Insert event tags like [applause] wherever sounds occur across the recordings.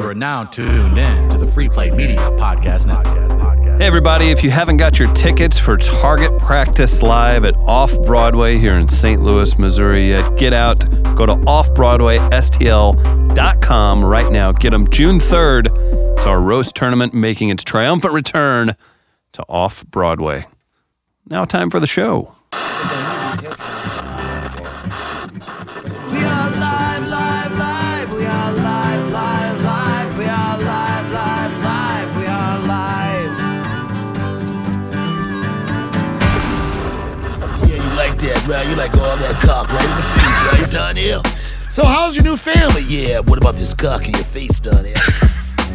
You are now tuned in to the Free Play Media Podcast Network. Hey, everybody, if you haven't got your tickets for Target Practice Live at Off Broadway here in St. Louis, Missouri yet, get out. Go to offbroadwaystl.com right now. Get them June 3rd. It's our roast tournament making its triumphant return to Off Broadway. Now, time for the show. Like all that cock right in the face, right, Donnell? So how's your new family? Yeah, what about this cock in your face, Donnell? [laughs]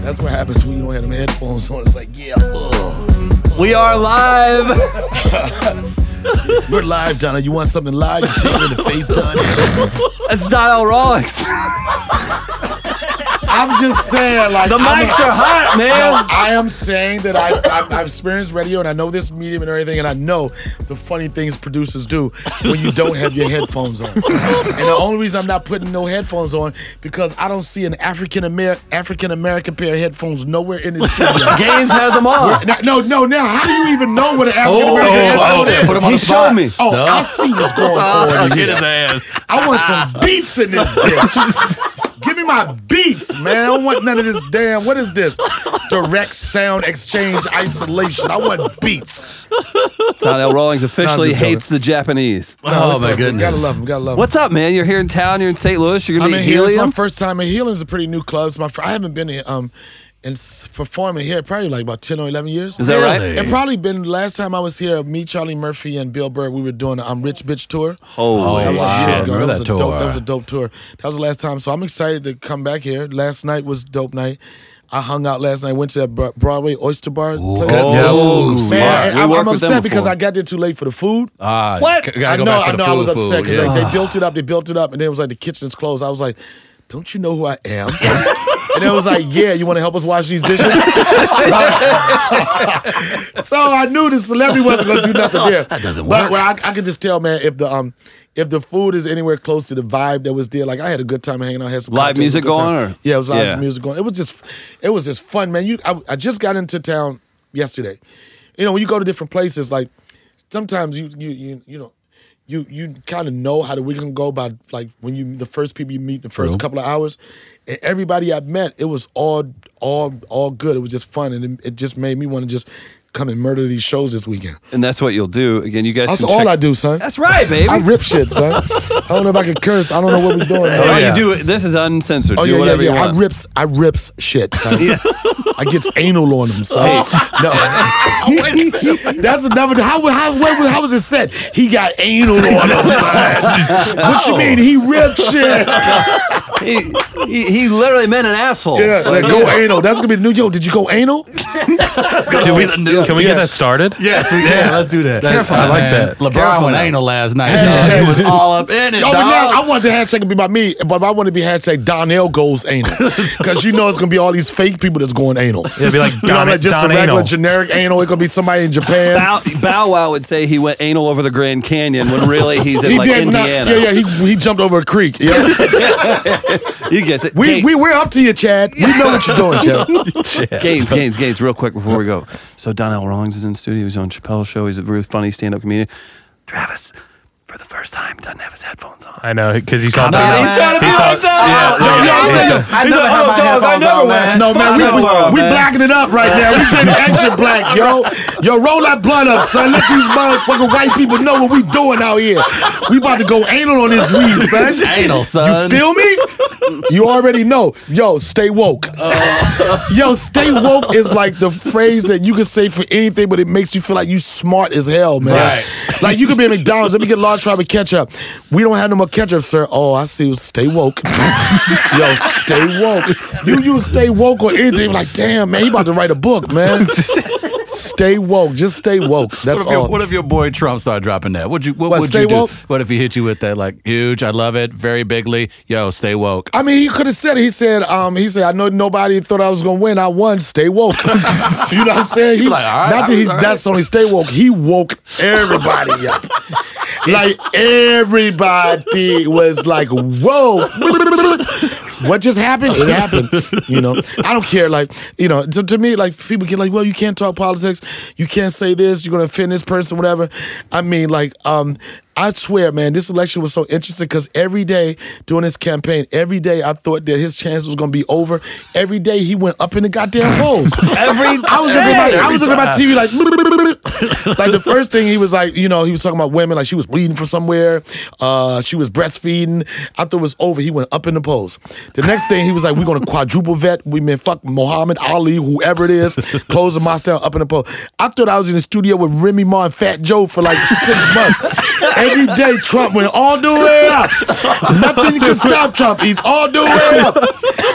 That's what happens when you don't have them headphones on. It's like, yeah, ugh. We are live. [laughs] We're live, Donna. You want something live? You take it in the face, Donnell. That's Donald Rawlings. [laughs] I'm just saying, like, The I'm mics are hot, man. No, I am saying that I, I've, I've experienced radio and I know this medium and everything, and I know the funny things producers do when you don't have your headphones on. And the only reason I'm not putting no headphones on because I don't see an African American African American pair of headphones nowhere in the studio. Gaines has them all. No, no, no. Now, how do you even know what an African oh, American oh, headphone oh, is? put him on He the spot. showed me. Oh, I see what's going on. in [laughs] Get his ass. I want some beats in this [laughs] bitch. Give me my beats, man. I don't want none of this damn. What is this? Direct sound exchange isolation. I want beats. Donald Rawlings officially just joking. hates the Japanese. No, Oh, it's my okay. goodness. Gotta love him. Gotta love him. What's up, man? You're here in town. You're in St. Louis. You're I'm gonna in be here. It's my helium. first time in Helium's a pretty new club. It's my. Fr- I haven't been here um, and performing here probably like about ten or eleven years. Is that right? Really? It probably been last time I was here. Me, Charlie Murphy, and Bill Burr. We were doing the um, Rich Bitch tour. Holy That was wow. years ago. Remember that, was that a dope, tour. that was a dope tour. That was the last time. So I'm excited to come back here. Last night was dope night. I hung out last night. Went to that Broadway Oyster Bar. place. Oh, Ooh, smart. Man, I'm, I'm upset because. I got there too late for the food. Ah, What? c- gotta I know, back I the know. I was upset because yeah. like, they built it up, they built it up, and then it was like the kitchen's closed. I was like, "Don't you know who I am?" [laughs] and it was like, "Yeah, you want to help us wash these dishes?" [laughs] so I knew the celebrity wasn't going to do nothing there. That doesn't But work. well, I, I could just tell, man, if the um, if the food is anywhere close to the vibe that was there, like I had a good time hanging out, had some Live music going, or- yeah, it was live Yeah. music going. It was just, it was just fun, man. You, I, I just got into town yesterday. You know, when you go to different places, like sometimes you you you you know. You you kind of know how the week's gonna go by like when you the first people you meet the first True. couple of hours, and everybody I met it was all all all good. It was just fun, and it, it just made me want to just come and murder these shows this weekend. and that's what you'll do. Again, you guys. That's all check- I do, son. That's right, baby. I rip shit, son. I don't know if I can curse. I don't know what we're doing. Oh, man. you do it. This is uncensored. Oh do yeah, yeah, yeah. I rips, I rips shit, son. [laughs] I gets anal on them, son. No, that's another. How how how, how was it said? He got anal on him. [laughs] What you mean? He ripped shit? He, he, he literally meant an asshole. Yeah, like, go anal. That's gonna be the new. Yo, did you go anal? [laughs] That's gonna Did we, can we Yeah. get that started? Yes, yeah, let's do that. Careful, I like man. that. LeBron Careful went now. anal last night. Hashtag- He was all up in it. Yo, but dog. now I want the hashtag to be by me, but I want to be hashtag Donnell goes anal [laughs] because you know it's gonna be all these fake people that's going anal. It'd be like You know, like just Don a regular Anal. generic anal. It's gonna be somebody in Japan. Bow, Bow Wow would say he went anal over the Grand Canyon when really he's in he like did not. Indiana. Yeah, yeah. He, he jumped over a creek. Yeah. [laughs] He gets it. we Gaines, we we're up to you, Chad. We know what you're doing, Chad. Gaines, Gaines, Gaines, real quick before we go. So Donnell Rawlings is in the studio. He's on Chappelle's show. He's a really funny stand-up comedian. Travis, for the first time, doesn't have his headphones on. I know because he saw. on, Don- man. He's trying to he be saw- like that. Yeah, Yo, yeah, yo, yeah, I'm yeah. I never have my headphones on, man. No, man, we, we, we blacking it up right now. We [laughs] getting extra black, yo. Yo, roll that blunt up, son. Let these motherfucking white people know what we doing out here. We about to go anal on this weed, son. Anal, son. You feel me? You already know. Yo, stay woke. Oh. Yo, stay woke is like the phrase that you can say for anything, but it makes you feel like you smart as hell, man. Right. Like you could be at McDonald's. Let me get large fry with ketchup. We don't have no more ketchup, sir. Oh, I see. Stay woke. [laughs] Yo, stay woke. You use stay woke or anything like, damn, man, he about to write a book, man. [laughs] stay woke. Just stay woke. That's What if, your, all. what if your boy Trump started dropping that? Would you? What, What, would you do? woke? What if he hit you with that like huge? I love it, very bigly. Yo, stay woke. I mean, he could have said it. He said, um, he said, I know nobody thought I was gonna win. I won. Stay woke. [laughs] you know what I'm saying? He, like, right, not that he, right. that's only stay woke. He woke everybody up. [laughs] like everybody was like, whoa. [laughs] what just happened? It happened. You know, I don't care. Like, you know, to, to me, like people get like, well, you can't talk politics. You can't say this. You're gonna offend this person, whatever. I mean, like, um, I swear, man, this election was so interesting because every day during this campaign, every day I thought that his chance was gonna be over. Every day he went up in the goddamn [laughs] polls. Every I was looking at my, I was looking at my TV like, [laughs] like the first thing he was like, you know, he was talking about women like she was bleeding from somewhere, uh, she was breastfeeding. I thought it was over. He went up in the polls. The next thing he was like, we're gonna quadruple vet. We mean fuck Muhammad Ali, whoever it is, close the mosque down up in the poll. I thought I was in the studio with Remy Ma and Fat Joe for like six months. Every day Trump went all the way up. Nothing can stop Trump. He's all the way up.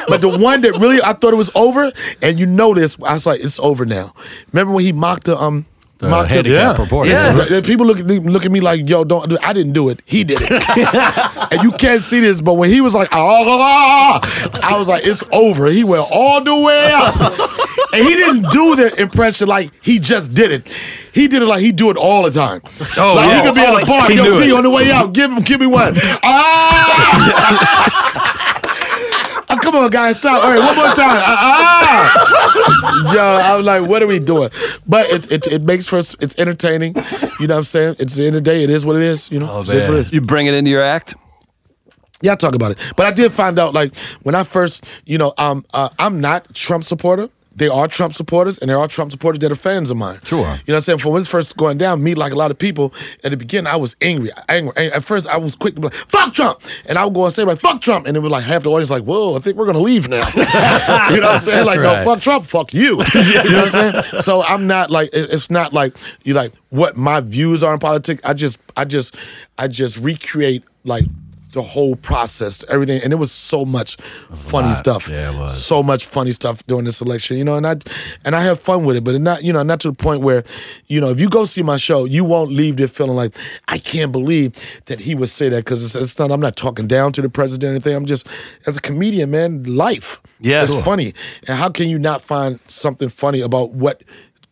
But the one that really I thought it was over, and you this, I was like, it's over now. Remember when he mocked the um The mocked handicap Yeah. report. Yes. Uh, People look at me, look at me like, yo, don't I didn't do it. He did it. [laughs] and you can't see this, but when he was like, ah, I was like, it's over. He went all the way up. [laughs] and he didn't do the impression like he just did it. He did it like he do it all the time. Oh, like yeah. he could be Oh, at a park, yo, D on the way out, give him, give me one. Ah! [laughs] Oh, come on, guys, stop. All right, one more time. Ah! Yo, I was like, what are we doing? But it, it, it makes for us, it's entertaining. You know what I'm saying? It's the end of the day, it is what it is. You know, it's just what it is. You bring it into your act. Yeah, I talk about it. But I did find out, like, when I first, you know, um, uh, I'm not Trump supporter. There are Trump supporters, and there are Trump supporters that are fans of mine. Sure. You know what I'm saying? For when it's first going down, me, like a lot of people, at the beginning, I was angry. angry. angry. At first, I was quick to be like, fuck Trump. And I would go and say, like, fuck Trump. And it was like half the audience, like, whoa, I think we're going to leave now. [laughs] you know what I'm saying? Like, Right. no, fuck Trump, fuck you. [laughs] you know what I'm [laughs] saying? So I'm not like, it's not like, you like, what my views are in politics. I just, I just, I just recreate, like, the whole process, everything, and it was so much funny stuff. Yeah, it was. so much funny stuff during this election, you know, and I and I have fun with it, but not you know not to the point where, you know, if you go see my show, you won't leave there feeling like I can't believe that he would say that because it's, it's not. I'm not talking down to the president or anything. I'm just as a comedian, man, life. Yes. it's funny, and how can you not find something funny about what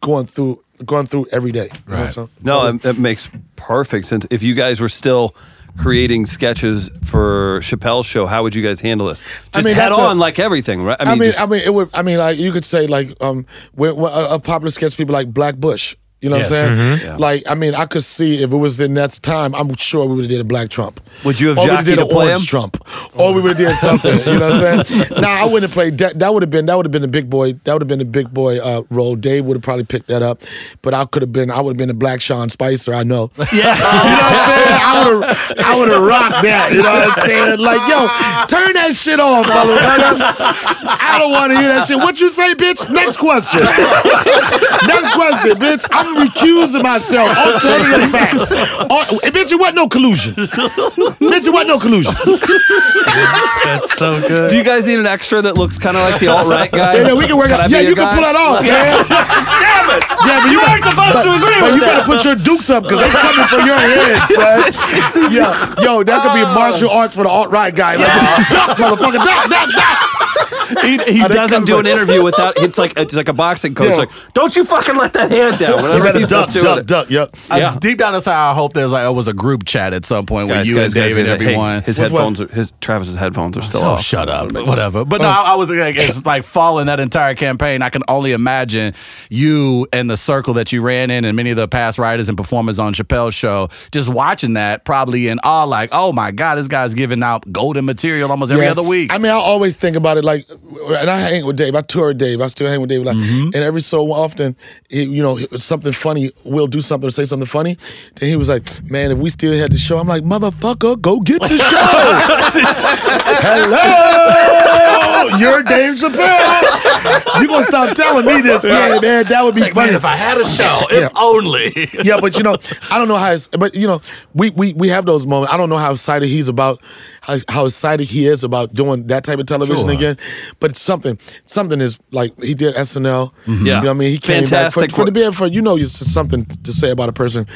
going through going through every day? You know what Right. No, So- that, that makes perfect sense. If you guys were still creating sketches for Chappelle's show, how would you guys handle this? Just mean, head that's a- on like everything, right? I mean, just- I mean, it would. I mean, like you could say, like, um, when, when a, a popular sketch, people like Black Bush. You know Yes. what I'm saying? Yeah. Like, I mean, I could see if it was in that time, I'm sure we would have did a Black Trump. Would you have or we jockeyed did an orange him? Trump, or we would have did something. You know what I'm saying? [laughs] nah, I wouldn't have played. That, that would have been. That would have been a big boy. That would have been a big boy uh, role. Dave would have probably picked that up, but I could have been. I would have been a Black Sean Spicer. I know. Yeah. [laughs] you know what I'm saying? I would have. I would have rocked that. You know what I'm saying? Like, yo, turn that shit off, motherfucker. I don't want to hear that shit. What you say, bitch? Next question. [laughs] Next question, bitch. I'm recusing myself. Alternative facts. Oh, bitch, it wasn't no collusion. bitch, it wasn't no collusion. That's so good. do you guys need an extra that looks kind of like the alt right guy? Yeah, yeah, we can work Can I out. Yeah, your you can guy? pull that off, man. Damn it! Yeah, but you, weren't supposed but, to agree but with you that. better put your dukes up because they're coming for your head, son. [laughs] Yeah, yo, that could be martial arts for the alt right guy. Like, just duck, motherfucker, duck, duck, duck. [laughs] He, he doesn't do an interview without. It's like it's like a boxing coach. Yeah. Like, don't you fucking let that hand down. You Whenever better he's duck, duck, it. duck. Yep. I- Yeah. deep down inside, I hope there's like it was a group chat at some point where you guys, and guys, David, guys, hey, everyone. his What- what? headphones, are, his Travis's headphones are still Oh, off. shut up. Whatever. But no, oh. I, I was like, it's like following that entire campaign. I can only imagine you and the circle that you ran in, and many of the past writers and performers on Chappelle's show, just watching that, probably in awe, like, oh my God, this guy's giving out golden material almost every Yeah. other week. I mean, I always think about it like, and I hang with Dave. I tour with Dave. I still hang with Dave. Like, Mm-hmm. and every so often, he, you know, something funny. We'll do something or say something funny. Then he was like, "Man, if we still had the show," I'm like, "Motherfucker, go get the show." [laughs] Hello, you're Dave Chappelle. You gonna stop telling me this? Yeah, man, that would be like, funny. man, if I had a show, Yeah. if only. yeah, but you know, I don't know how. It's, but you know, we we we have those moments. I don't know how excited he's about how, how excited he is about doing that type of television Sure. again. But it's something something is like he did SNL. Yeah. Mm-hmm. you know what I mean. He came back for, Fantastic. for the be for you know, it's something to say about a person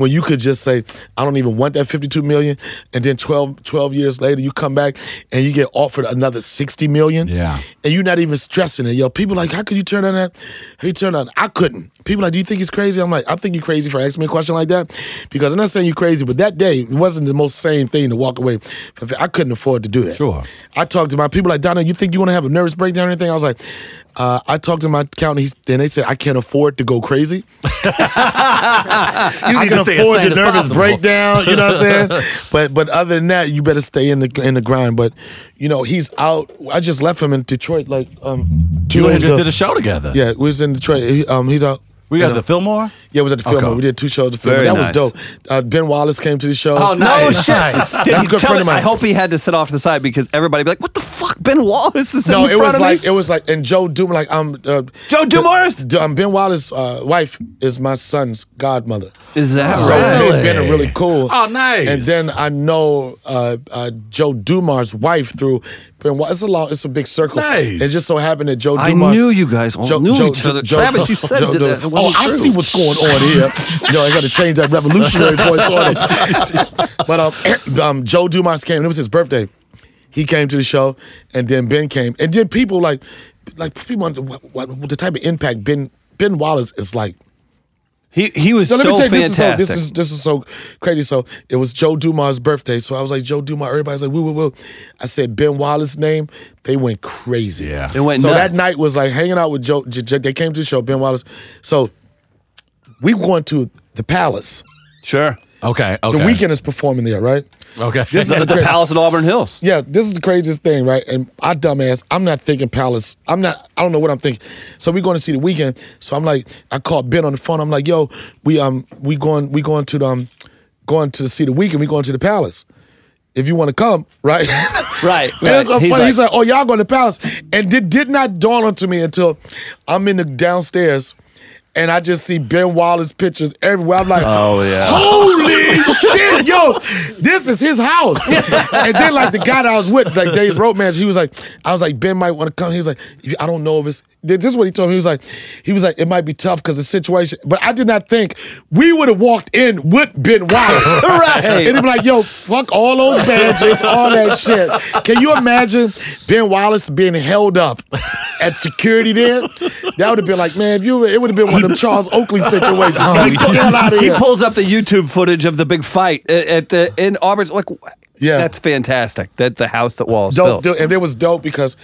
when you could just say, I don't even want that 52 million, and then 12, 12 years later you come back and you get offered another 60 million. Yeah. And you're not even stressing it. Yo, people like, how could you turn on that? How you turn on? I couldn't. People like, do you think he's crazy? I'm like, I think you're crazy for asking me a question like that. Because I'm not saying you're crazy, but that day it wasn't the most sane thing to walk away. I couldn't afford to do that. Sure. I talked to my people like, Donna, you think you want to have a nervous breakdown or anything? I was like, uh, I talked to my accountant, he's, and they said, I can't afford to go crazy. [laughs] [laughs] I can afford the nervous possible. breakdown. You know what I'm saying? [laughs] but but other than that, you better stay in the in the grind. But you know, he's out. I just left him in Detroit like um two You days and just ago. did a show together. Yeah, we was in Detroit. He, um, he's out. We you got know. the Fillmore. Yeah, it was at the Fillmore. Okay. We did two shows at the Fillmore. Very That was dope. Uh, ben Wallace came to the show. Oh, No nice. shit. Nice. That's a good friend it- of mine. I hope he had to sit off to the side because everybody be like, "What the fuck, Ben Wallace is No, in it front was of like me." it was like and Joe Dumars like um uh, Joe Dumars? the- um, Ben Wallace's uh, wife is my son's godmother. Is that So right? me and Ben are really cool. Oh, nice. And then I know uh, uh, Joe Dumars' wife through Ben. Wa- It's a long, it's a big circle. Nice. It just so happened that Joe I Dumars. knew you guys all knew each other. Travis, you said that that oh, I see what's going on here. [laughs] Yo, I got to change that revolutionary voice on him. [laughs] But um, [clears throat] um, Joe Dumars came. and It was his birthday. He came to the show, and then Ben came, and then people like, like people what, what the type of impact Ben Ben Wallace is like. He he was No, let so me tell you, this is so fantastic. this is this is so crazy. So it was Joe Dumars' birthday. So I was like, Joe Dumars, everybody's like, woo, woo, woo. I said Ben Wallace's name. They went crazy. Yeah. It went so nuts. that night was like hanging out with Joe. J- J- they came to the show, Ben Wallace. So we went to the Palace. sure. Okay. Okay. The Weeknd is performing there, right? Okay. This is The, the, the Palace at Auburn Hills. Yeah, this is the craziest thing, right? And I dumbass, I'm not thinking Palace. I'm not. I don't know what I'm thinking. So we're going to see the Weeknd. So I'm like, I called Ben on the phone. I'm like, Yo, we um we going we going to the, um going to see the Weeknd. We going to the Palace. If you want to come, right? [laughs] Right. [laughs] And it's so He's funny. like- He's like, "Oh, y'all going to Palace," and it did not dawn onto me until I'm in the downstairs, and I just see Ben Wallace pictures everywhere. I'm like, Oh, yeah. holy [laughs] shit, yo, this is his house." and then like the guy that I was with, like Dave Romance, he was like, I was like, Ben might want to come. He was like, I don't know if it's. This is what he told me. He was like, he was like, it might be tough because the situation. But I did not think we would have walked in with Ben Wallace. [laughs] Right. And he'd be like, yo, fuck all those badges, all that shit. Can you imagine Ben Wallace being held up at security there? That would have been like, man, if you it would have been one of them Charles Oakley situations. Oh, like, get the hell out of He pulls up the YouTube footage of the big fight at, at the in Auburn's. Like, Yeah. that's fantastic. That the house that Wallace dope, built. dope. And it was dope because,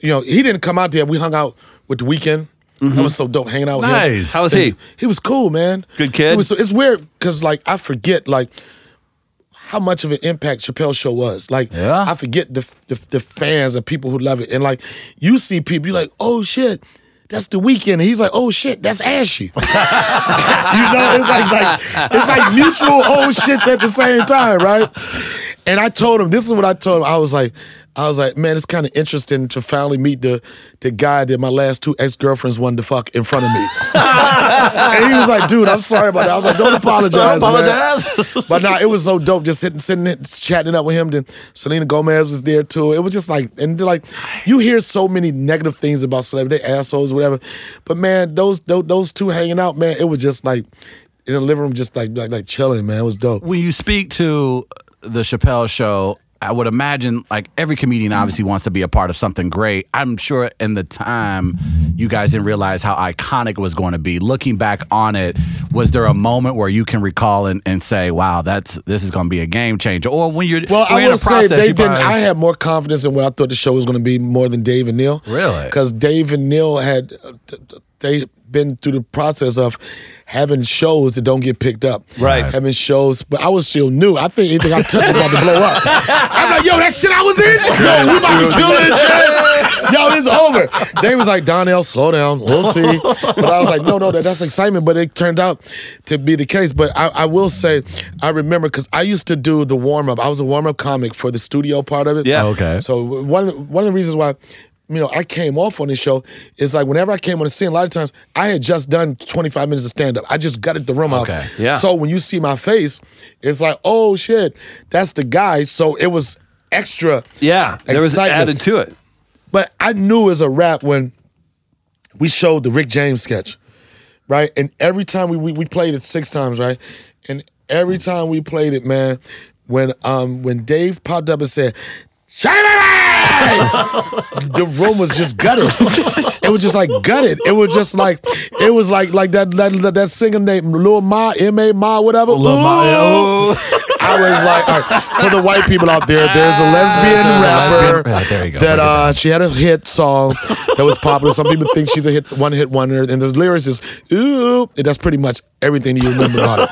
you know, he didn't come out there. We hung out with the Weeknd. Mm-hmm. That was so dope hanging out with him. Nice. How was he? He was cool, man. Good kid? He was, it's weird because like I forget like how much of an impact Chappelle's show was. Like Yeah. I forget the, the the fans and people who love it. And like you see people, you're like, oh shit. That's the Weeknd. And he's like, oh shit, that's Ashy. [laughs] you know, it's like, like it's like mutual old shits at the same time, right? And I told him, this is what I told him. I was like, I was like, man, it's kind of interesting to finally meet the the guy that my last two ex girlfriends wanted to fuck in front of me. [laughs] and he was like, dude, I'm sorry about that. I was like, don't apologize. Don't man." apologize. [laughs] but nah, it was so dope just sitting, sitting, there, chatting up with him. Then Selena Gomez was there too. It was just like, and like, you hear so many negative things about celebrity, they assholes, whatever. But man, those, those those two hanging out, man, it was just like in the living room, just like like, like chilling, man. It was dope. when you speak to the Chappelle show, I would imagine like every comedian obviously wants to be a part of something great. I'm sure in the time you guys didn't realize how iconic it was going to be. Looking back on it, was there a moment where you can recall and, and say, "Wow, that's this is going to be a game changer"? Or when you're Well, I will say they didn't. probably- I had more confidence in what I thought the show was going to be more than Dave and Neal. Really? Because Dave and Neal had uh, th- th- they been through the process of having shows that don't get picked up. Right. Having shows, but I was still new. I think anything I touched is about to blow up. I'm like, yo, that shit I was in. Yo, we about to kill this shit. Yo, it's over. They was like, Donnell, slow down. We'll see. But I was like, no, no, that, that's excitement. But it turned out to be the case. But I, I will say, I remember because I used to do the warm up. I was a warm up comic for the studio part of it. Yeah. Okay. So one one of the reasons why you know I came off on this show is like whenever I came on the scene, a lot of times I had just done 25 minutes of stand up. I just gutted the room Okay. out. Yeah. So when you see my face, it's like, oh shit, that's the guy. So it was extra. Yeah, there was added to it. But I knew as a rap when we showed the Rick James sketch, right? And every time we we, we played it six times, right? and every time we played it, man, when um when Dave popped up and said, "Shut the room was just gutted. It was just like gutted. It was just like it was like like that that that, that singer named Lil Ma M A Ma whatever. Lil Ma. I was like, all right, for the white people out there, there's a lesbian a rapper lesbian- yeah, there you go. that uh, she had a hit song that was popular. Some people think she's a hit one hit wonder, and the lyrics is ooh, and that's pretty much everything you remember about it.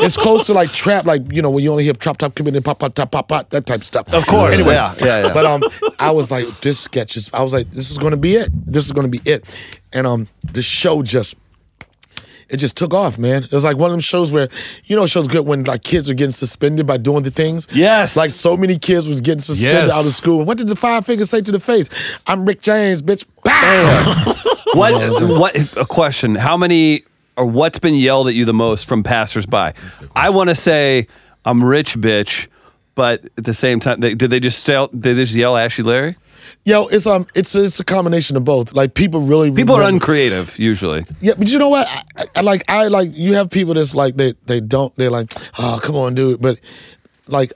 It's close to like trap, like you know when you only hear trap top come in and pop pop top pop pop that type of stuff. Of course, Anyway, yeah, yeah, yeah. But um, I was like, this sketch is. I was like, this is going to be it. This is going to be it. And um, the show just it just took off, man. It was like one of them shows where, you know, shows good when like kids are getting suspended by doing the things. Yes. Like so many kids was getting suspended Yes. out of school. What did the five fingers say to the face? I'm Rick James, bitch. Bam! [laughs] [laughs] What? What? A question. How many or what's been yelled at you the most from passersby? I want to say I'm rich, bitch, but at the same time, they, did they just yell? Did they just yell Ashy Larry? Yo, it's um, it's it's a combination of both. Like people really People are uncreative usually. Yeah, but you know what? I, I, I like I like you have people that's like they they don't they're like oh come on dude, but like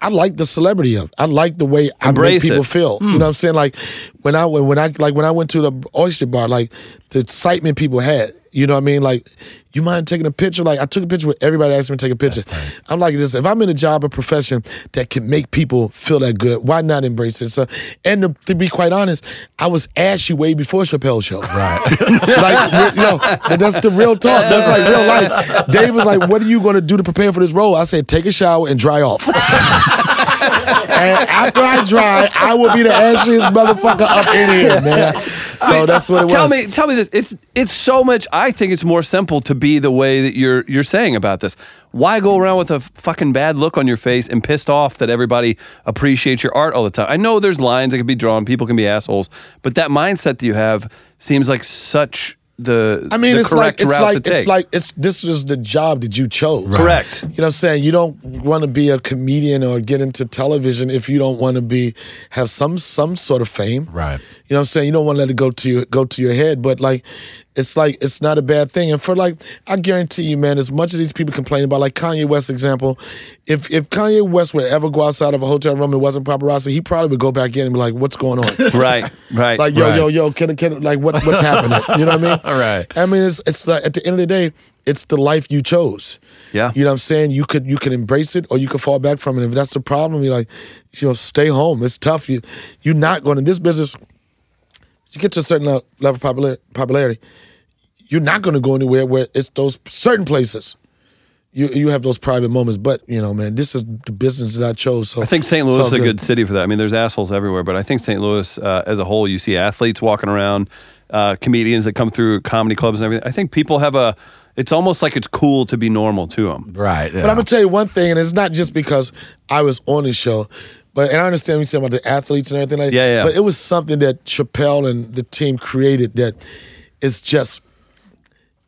I like the celebrity of. it. I like the way I Embrace make people it. feel. Hmm. You know what I'm saying? Like when I when, when I like when I went to the oyster bar, like the excitement people had. You know what I mean? Like you mind taking a picture? Like I took a picture with everybody asked me to take a picture. I'm like this. If I'm in a job or profession that can make people feel that good, why not embrace it? So, and to, to be quite honest, I was ashy way before Chappelle show. [laughs] Right. [laughs] like you know, that's the real talk. That's like real life. Dave was like, "What are you going to do to prepare for this role?" I said, "Take a shower and dry off." [laughs] and after I dry, I will be the ashiest motherfucker up in here, man. So that's what it was. Tell me, tell me this. It's it's so much. I think it's more simple to be the way that you're you're saying about this. Why go around with a fucking bad look on your face and pissed off that everybody appreciates your art all the time? I know there's lines that can be drawn, people can be assholes, but that mindset that you have seems like such the I mean, the it's like it's route like to take. it's like it's this is the job that you chose. Correct. You know what I'm saying? You don't want to be a comedian or get into television if you don't want to be have some some sort of fame. Right. You know what I'm saying? You don't want to let it go to your go to your head, but like it's like it's not a bad thing. And for like I guarantee you, man, as much as these people complain about like Kanye West example, if if Kanye West would ever go outside of a hotel room and wasn't paparazzi, he probably would go back in and be like, "What's going on?" [laughs] right, right. Like yo, Right. yo, yo, can can like what what's happening? You know what I mean? [laughs] All right. I mean, it's it's like, at the end of the day, it's the life you chose. Yeah. You know what I'm saying? You could you could embrace it or you could fall back from it. If that's the problem, you're like, you know, stay home. It's tough. You you're not going in this business. You get to a certain level of popular, popularity, you're not going to go anywhere where it's those certain places. You you have those private moments, but you know, man, this is the business that I chose. So I think St. Louis all is a good city for that. I mean, there's assholes everywhere, but I think St. Louis uh, as a whole, you see athletes walking around, uh, comedians that come through comedy clubs and everything. I think people have a. It's almost like it's cool to be normal to them. Right. But I'm gonna tell you one thing, and it's not just because I was on the show, but and I understand what you said about the athletes and everything like. Yeah, yeah. But it was something that Chappelle and the team created that is just.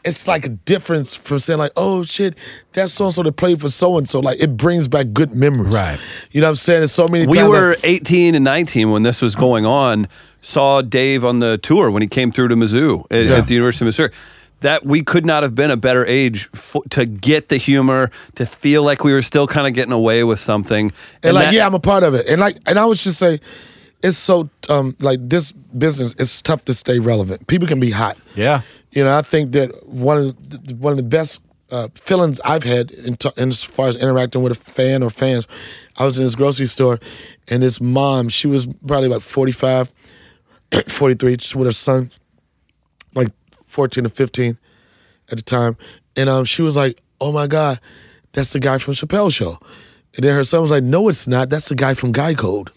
It's like a difference from saying like, oh shit, that's so and so that played for so and so. Like it brings back good memories. Right. You know what I'm saying? There's so many We were like, 18 and 19 when this was going on. Saw Dave on the tour when he came through to Mizzou at, Yeah. at the University of Missouri. That we could not have been a better age for, to get the humor, to feel like we were still kind of getting away with something. and like that- yeah, I'm a part of it. And like and I was just say, it's so um like this business. It's tough to stay relevant. People can be hot. Yeah. You know, I think that one of the, one of the best uh, feelings I've had in, t- in as far as interacting with a fan or fans, I was in this grocery store, and this mom, she was probably about 45, [clears throat] 43, just with her son, like 14 or 15 at the time. And um, she was like, oh my God, that's the guy from Chappelle's Show. And then her son was like, no, it's not. That's the guy from Guy Code.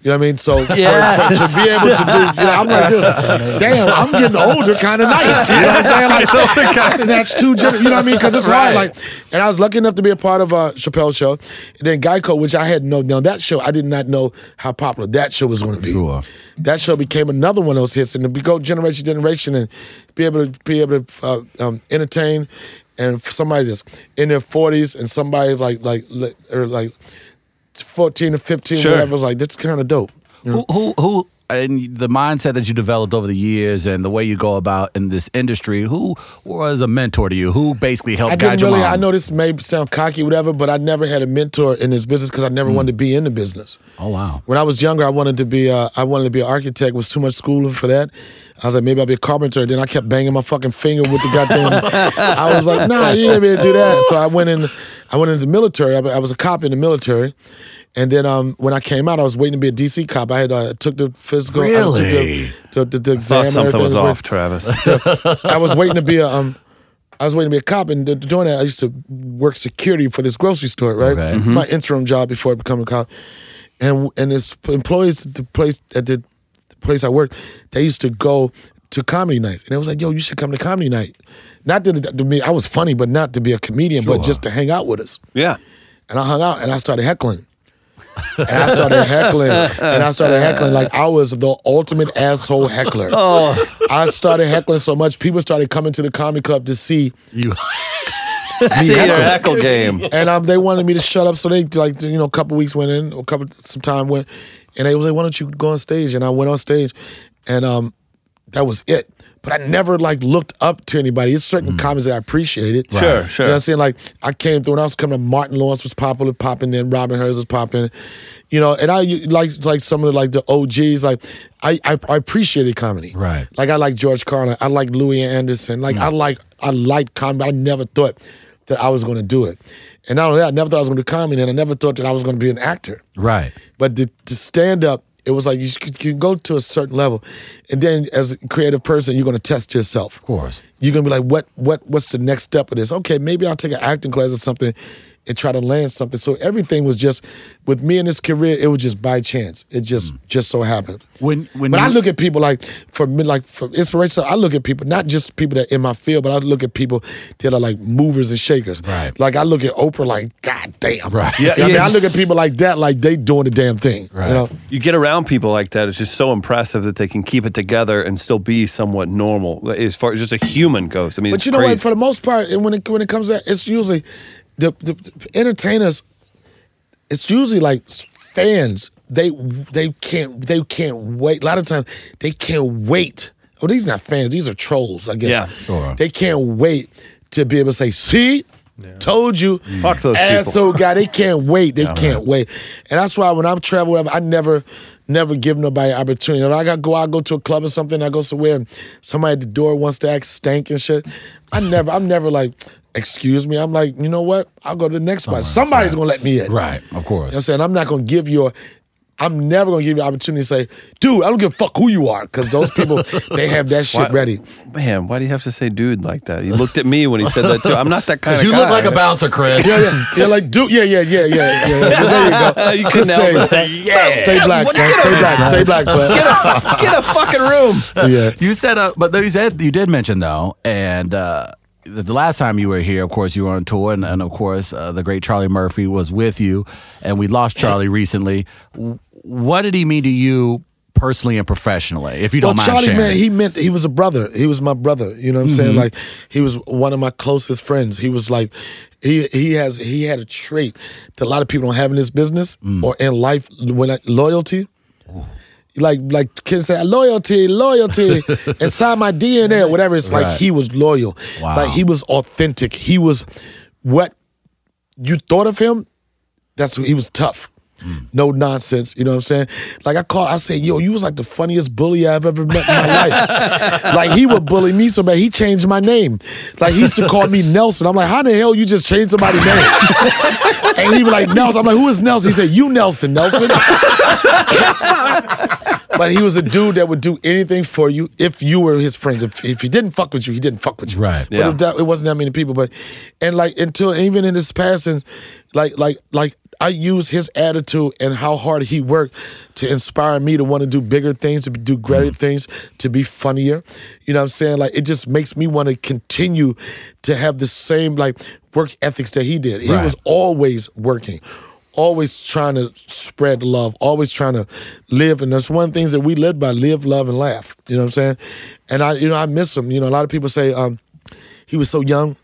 You know what I mean? So for, for, to be able to do, you know, I'm like this. Damn, I'm getting older, kind of nice. You know what I'm saying? Like, [laughs] I snatched two, gen- you know what I mean? Because it's hard. Like, and I was lucky enough to be a part of a Chappelle show, and then Guy Code, which I had no. Now that show, I did not know how popular that show was going to be. Sure. That show became another one of those hits, and to go generation to generation and be able to be able to uh, um, entertain, and for somebody that's in their 40s and somebody like like or like 14 or 15, Sure. whatever, was like that's kind of dope. Who, who who and the mindset that you developed over the years and the way you go about in this industry, who was a mentor to you? Who basically helped I didn't really. I know this may sound cocky, whatever, but I never had a mentor in this business because I never wanted to be in the business. Oh wow. When I was younger, I wanted to be. Uh, I wanted to be an architect. Was too much schooling for that. I was like, maybe I'll be a carpenter. Then I kept banging my fucking finger with the goddamn. [laughs] I was like, nah, you ain't able to do that. So I went in. I went into the military. I, I was a cop in the military. And then um, when I came out, I was waiting to be a DC cop. I had uh, took the physical. I took Really? the, the, the, the Thought exam. and something everything. was I waiting- off, Travis. [laughs] I was waiting to be a um, I was waiting to be a cop, and during that, I used to work security for this grocery store, right? Okay. My interim job before becoming a cop, and and this employees at the place at the, the place I worked, they used to go to comedy nights, and it was like, yo, you should come to comedy night. Not that to me, I was funny, but not to be a comedian, but just to hang out with us. yeah. And I hung out, and I started heckling. and I started heckling, and I started heckling like I was the ultimate asshole heckler. I started heckling so much, people started coming to the comedy club to see You [laughs] See your heckle game. and um, they wanted me to shut up. So they like you know a couple weeks went in, a couple some time went, and they was like, "Why don't you go on stage?" And I went on stage, and um, that was it. But I never like looked up to anybody. It's certain mm. comments that I appreciated. Sure, sure. You know what I'm saying? Like I came through when I was coming up, Martin Lawrence was popular, popping. Then Robin Harris was popping. You know, and I like like some of the like the OGs. Like I I, I appreciated comedy. Right. Like I like George Carlin. I like Louie Anderson. Like I mm. like I like comedy. I never thought that I was going to do it. And not only that, I never thought I was going to do comedy, and I never thought that I was going to be an actor. right. But to, to stand up, it was like you could, you can go to a certain level, and then as a creative person, you're going to test yourself. Of course. You're going to be like, what what what's the next step of this? Okay, maybe I'll take an acting class or something. And try to land something. So everything was just with me in this career. It was just by chance. It just hmm. just so happened. When when But you, I look at people like for me, like for inspiration. I look at people, not just people that in my field, but I look at people that are like movers and shakers. Right. Like I look at Oprah, like God damn. Right. Yeah, You know what I mean. I look at people like that, like they doing the damn thing. Right. You know. You get around people like that, it's just so impressive that they can keep it together and still be somewhat normal as far as just a human goes. I mean, But it's you know what? For the most part, and when it when it comes to that, it's usually the, the, the entertainers. It's usually like fans. They they can't they can't wait. A lot of times they can't wait. Oh, these are not fans. These are trolls. I guess. Yeah, sure. They can't wait to be able to say, "See, told you." Mm. Fuck those people. asshole guy. They can't wait. They can't wait. And that's why when I'm traveling, I never, never give nobody opportunity. And I got to go. I go to a club or something. I go somewhere, and somebody at the door wants to act stank and shit. I never. I'm never like, excuse me. I'm like, you know what? I'll go to the next spot. Somebody's gonna let me in. right. Of You know course. what I'm saying? I'm not gonna give you a I'm never gonna give you the opportunity to say, dude, I don't give a fuck who you are. Cause those people, [laughs] they have that shit Why- ready. Man, why do you have to say dude like that? He looked at me when he said that too. I'm not that kind of [laughs] You guy. look like a bouncer, Chris. Yeah, yeah. Yeah, You're like dude, yeah, yeah, yeah, yeah, yeah. But there you go. [laughs] You Chris couldn't help saying, it. Yeah. Stay black, son. Stay black. Stay black, son. Get a, get a fucking room. Yeah. You said, uh, but you said you did mention though, and uh, the, the last time you were here, of course, you were on tour, and, and of course, uh, the great Charlie Murphy was with you, and we lost Charlie recently. What did he mean to you personally and professionally, if you don't mind Charlie, sharing? man, he meant he was a brother. He was my brother. You know what I'm saying? Like he was one of my closest friends. He was like he he has he had a trait that a lot of people don't have in this business or in life when I, loyalty. Like like kids say loyalty, loyalty [laughs] inside my DNA whatever. It's like he was loyal. Wow. Like he was authentic. He was what you thought of him. That's he was tough. Hmm. No nonsense, you know what I'm saying? Like I call, I say, yo, you was like the funniest bully I've ever met in my [laughs] life. like he would bully me so bad, he changed my name. Like he used to call me Nelson. I'm like, how the hell you just changed somebody's name? [laughs] and he was like, Nelson. I'm like, who is Nelson? He said, you Nelson, Nelson. but he was a dude that would do anything for you if you were his friends. If if he didn't fuck with you, he didn't fuck with you. Right. But Yeah. it, that- it wasn't that many people. But and like until even in his passing, like like like I use his attitude and how hard he worked to inspire me to want to do bigger things, to do greater mm-hmm. things, to be funnier. You know what I'm saying? Like it just makes me want to continue to have the same like work ethics that he did. He Right. was always working. Always trying to spread love, always trying to live, and that's one of the things that we live by: live, love, and laugh. You know what I'm saying? And I, you know, I miss him. You know, a lot of people say um, he was so young.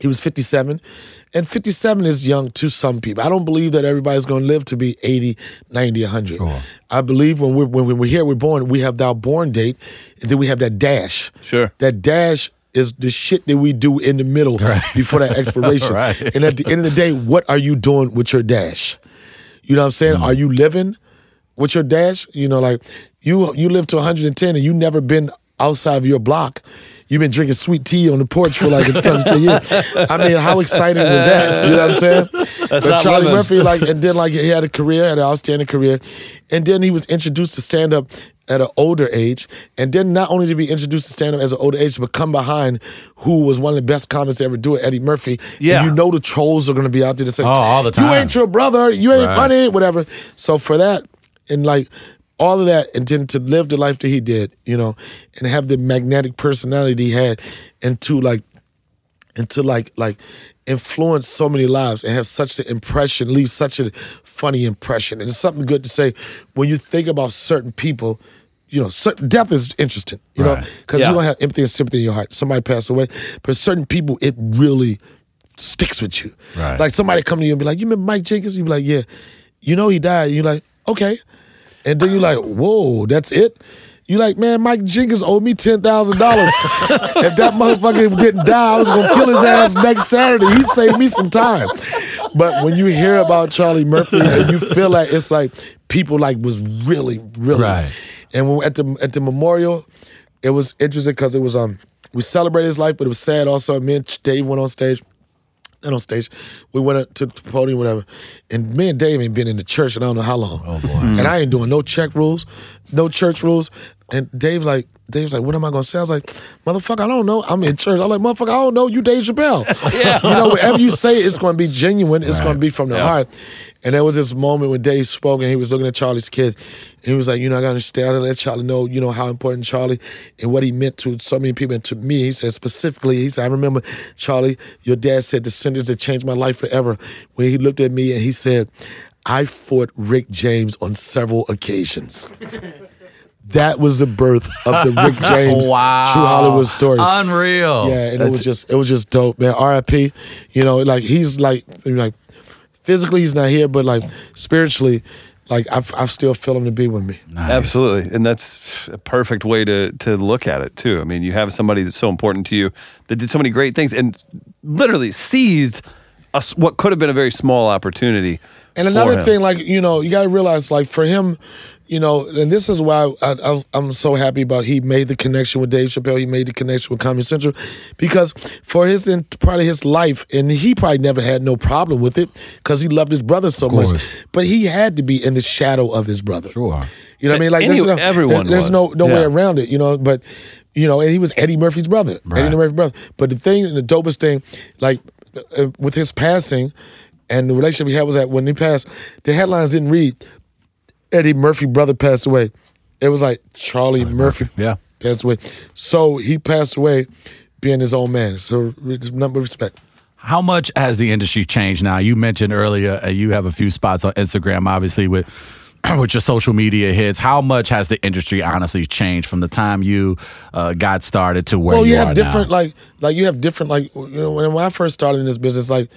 He was 57, And 57 is young to some people. I don't believe that everybody's going to live to be 80, 90, 100. I believe when we're, when we're here, we're born, we have that born date, and then we have that dash. Sure. That dash is the shit that we do in the middle [laughs] before that expiration. [laughs] Right. And at the end of the day, what are you doing with your dash? You know what I'm saying? Mm. Are you living with your dash? You know, like you you live to 110 and you never been outside of your block. You've been drinking sweet tea on the porch for like a ton of years. I mean, how exciting was that? You know what I'm saying? [laughs] That's but Charlie living. Murphy, like, and then like he had a career, had an outstanding career, and then he was introduced to stand up at an older age, and then not only to be introduced to stand up as an older age, but come behind who was one of the best comics to ever do it, Eddie Murphy. And Yeah. you know the trolls are going to be out there to say, Oh, all the time, You ain't your brother. You ain't Right. funny. Whatever. So for that, and like all of that, and then to live the life that he did, you know, and have the magnetic personality he had, and to like, and to like like influence so many lives and have such an impression, leave such a funny impression, and it's something good to say when you think about certain people. You know, certain, death is interesting. You know, because Yeah. you don't have empathy and sympathy in your heart. Somebody passed away, but certain people, it really sticks with you. Right. Like somebody come to you and be like, "You remember Mike Jenkins?" You be like, "Yeah." You know he died. You're like, "Okay," and then you're like, "Whoa, that's it." You like, man, Mike Jenkins owed me ten thousand dollars. [laughs] if that motherfucker didn't die, I was gonna kill his ass next Saturday. He saved me some time. But when you hear about Charlie Murphy and you feel like it's like people like was really, really, Right. And when, at the at the memorial, it was interesting because it was um we celebrated his life, but it was sad also. Me and Dave went on stage not on stage. We went up to the podium, whatever. And me and Dave ain't been in the church in I don't know how long. Oh boy. And I ain't doing no check rules, no church rules. And Dave like, Dave's like, what am I gonna say? I was like, motherfucker, I don't know. I'm in church. I'm like, motherfucker, I don't know. You Dave Chappelle. [laughs] yeah. You know, whatever you say, it's gonna be genuine. It's gonna be from the heart. And there was this moment when Dave spoke and he was looking at Charlie's kids. And he was like, you know, I gotta understand, I gotta let Charlie know, you know, how important Charlie and what he meant to so many people and to me. He said specifically, he said, I remember, Charlie, your dad said the sentence that changed my life forever. When he looked at me and he said, I fought Rick James on several occasions. [laughs] that was the birth of the Rick [laughs] James wow. True Hollywood Stories. Unreal. Yeah, and it was just it was just dope, man. R.I.P. You know, like he's like like physically he's not here, but like spiritually, like I I still feel him to be with me. Nice. Absolutely, and that's a perfect way to to look at it too. I mean, you have somebody that's so important to you that did so many great things and literally seized a s what could have been a very small opportunity. And for another him. thing, like you know, you got to realize, like for him, you know, and this is why I, I, I'm so happy about he made the connection with Dave Chappelle. He made the connection with Comedy Central because for his in, part of his life, and he probably never had no problem with it because he loved his brother so much. But he had to be in the shadow of his brother. Sure. You know what I mean? Like Any- there's no, everyone there- there's was. no no way around it. You know, but you know, and he was Eddie Murphy's brother. Right. Eddie Murphy's brother. But the thing, and the dopest thing, like uh, with his passing, and the relationship he had was that when he passed, the headlines didn't read Eddie Murphy brother passed away. It was like Charlie Murphy, yeah. passed away. So he passed away being his own man. So number of respect. How much has the industry changed now? You mentioned earlier uh, you have a few spots on Instagram, obviously with [clears throat] with your social media hits. How much has the industry honestly changed from the time you uh, got started to where well, you, you are have different now? like like you have different like you know when, when I first started in this business, like